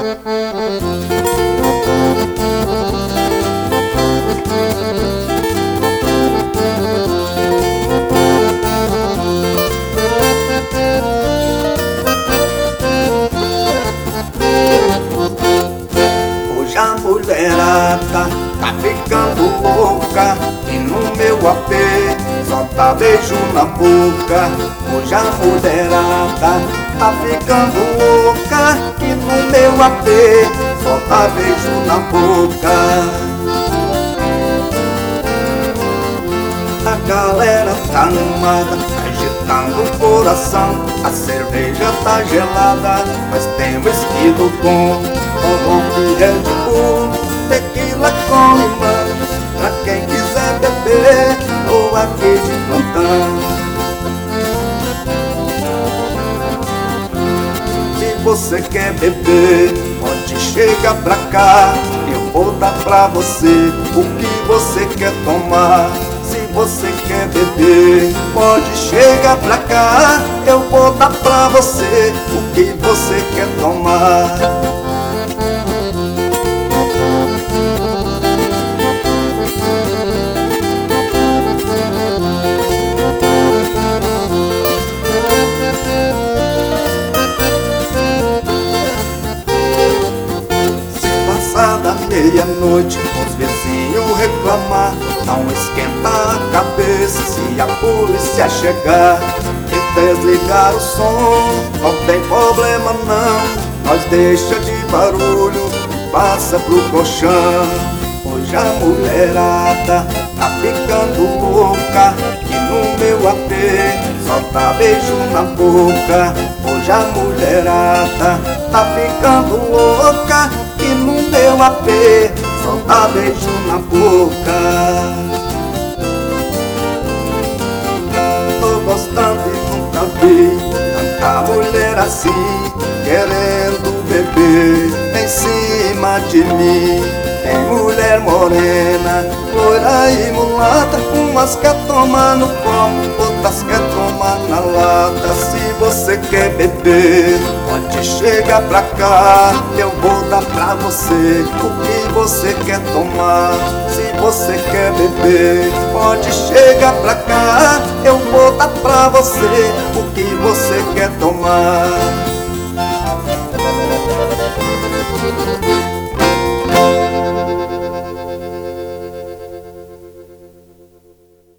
Hoje a mulherada tá ficando louca E no meu AP só tá beijo na boca. Hoje a mulherada tá ficando louca E no meu AP só tá beijo na boca. A galera tá animada, agitando o coração. A cerveja tá gelada, mas tem whisky do bom Ou de Bull, tequila com limão. Pra quem quiser beber, ou aqui de plantão você quer beber, pode chegar pra cá. Eu vou dar pra você o que você quer tomar. Se você quer beber, pode chegar pra cá. Eu vou dar pra você o que você quer tomar meia-noite, os vizinhos reclamar. Não esquenta a cabeça se a polícia chegar E desligar o som, não tem problema não Nós deixa de barulho e passa pro colchão. Hoje a mulherada tá ficando louca Que no meu AP só tá beijo na boca. Hoje a mulherada tá ficando louca meu AP só tá beijo na boca. Tô gostando e nunca vi Tanta mulher assim Querendo beber em cima de mim. Tem mulher morena, loira e mulata Umas quer tomar no copo, outras quer tomar na lata. Se você quer beber, pode chegar pra cá Eu vou sei o que você quer tomar. Se você quer beber, pode chegar pra cá. Eu vou dar pra você o que você quer tomar.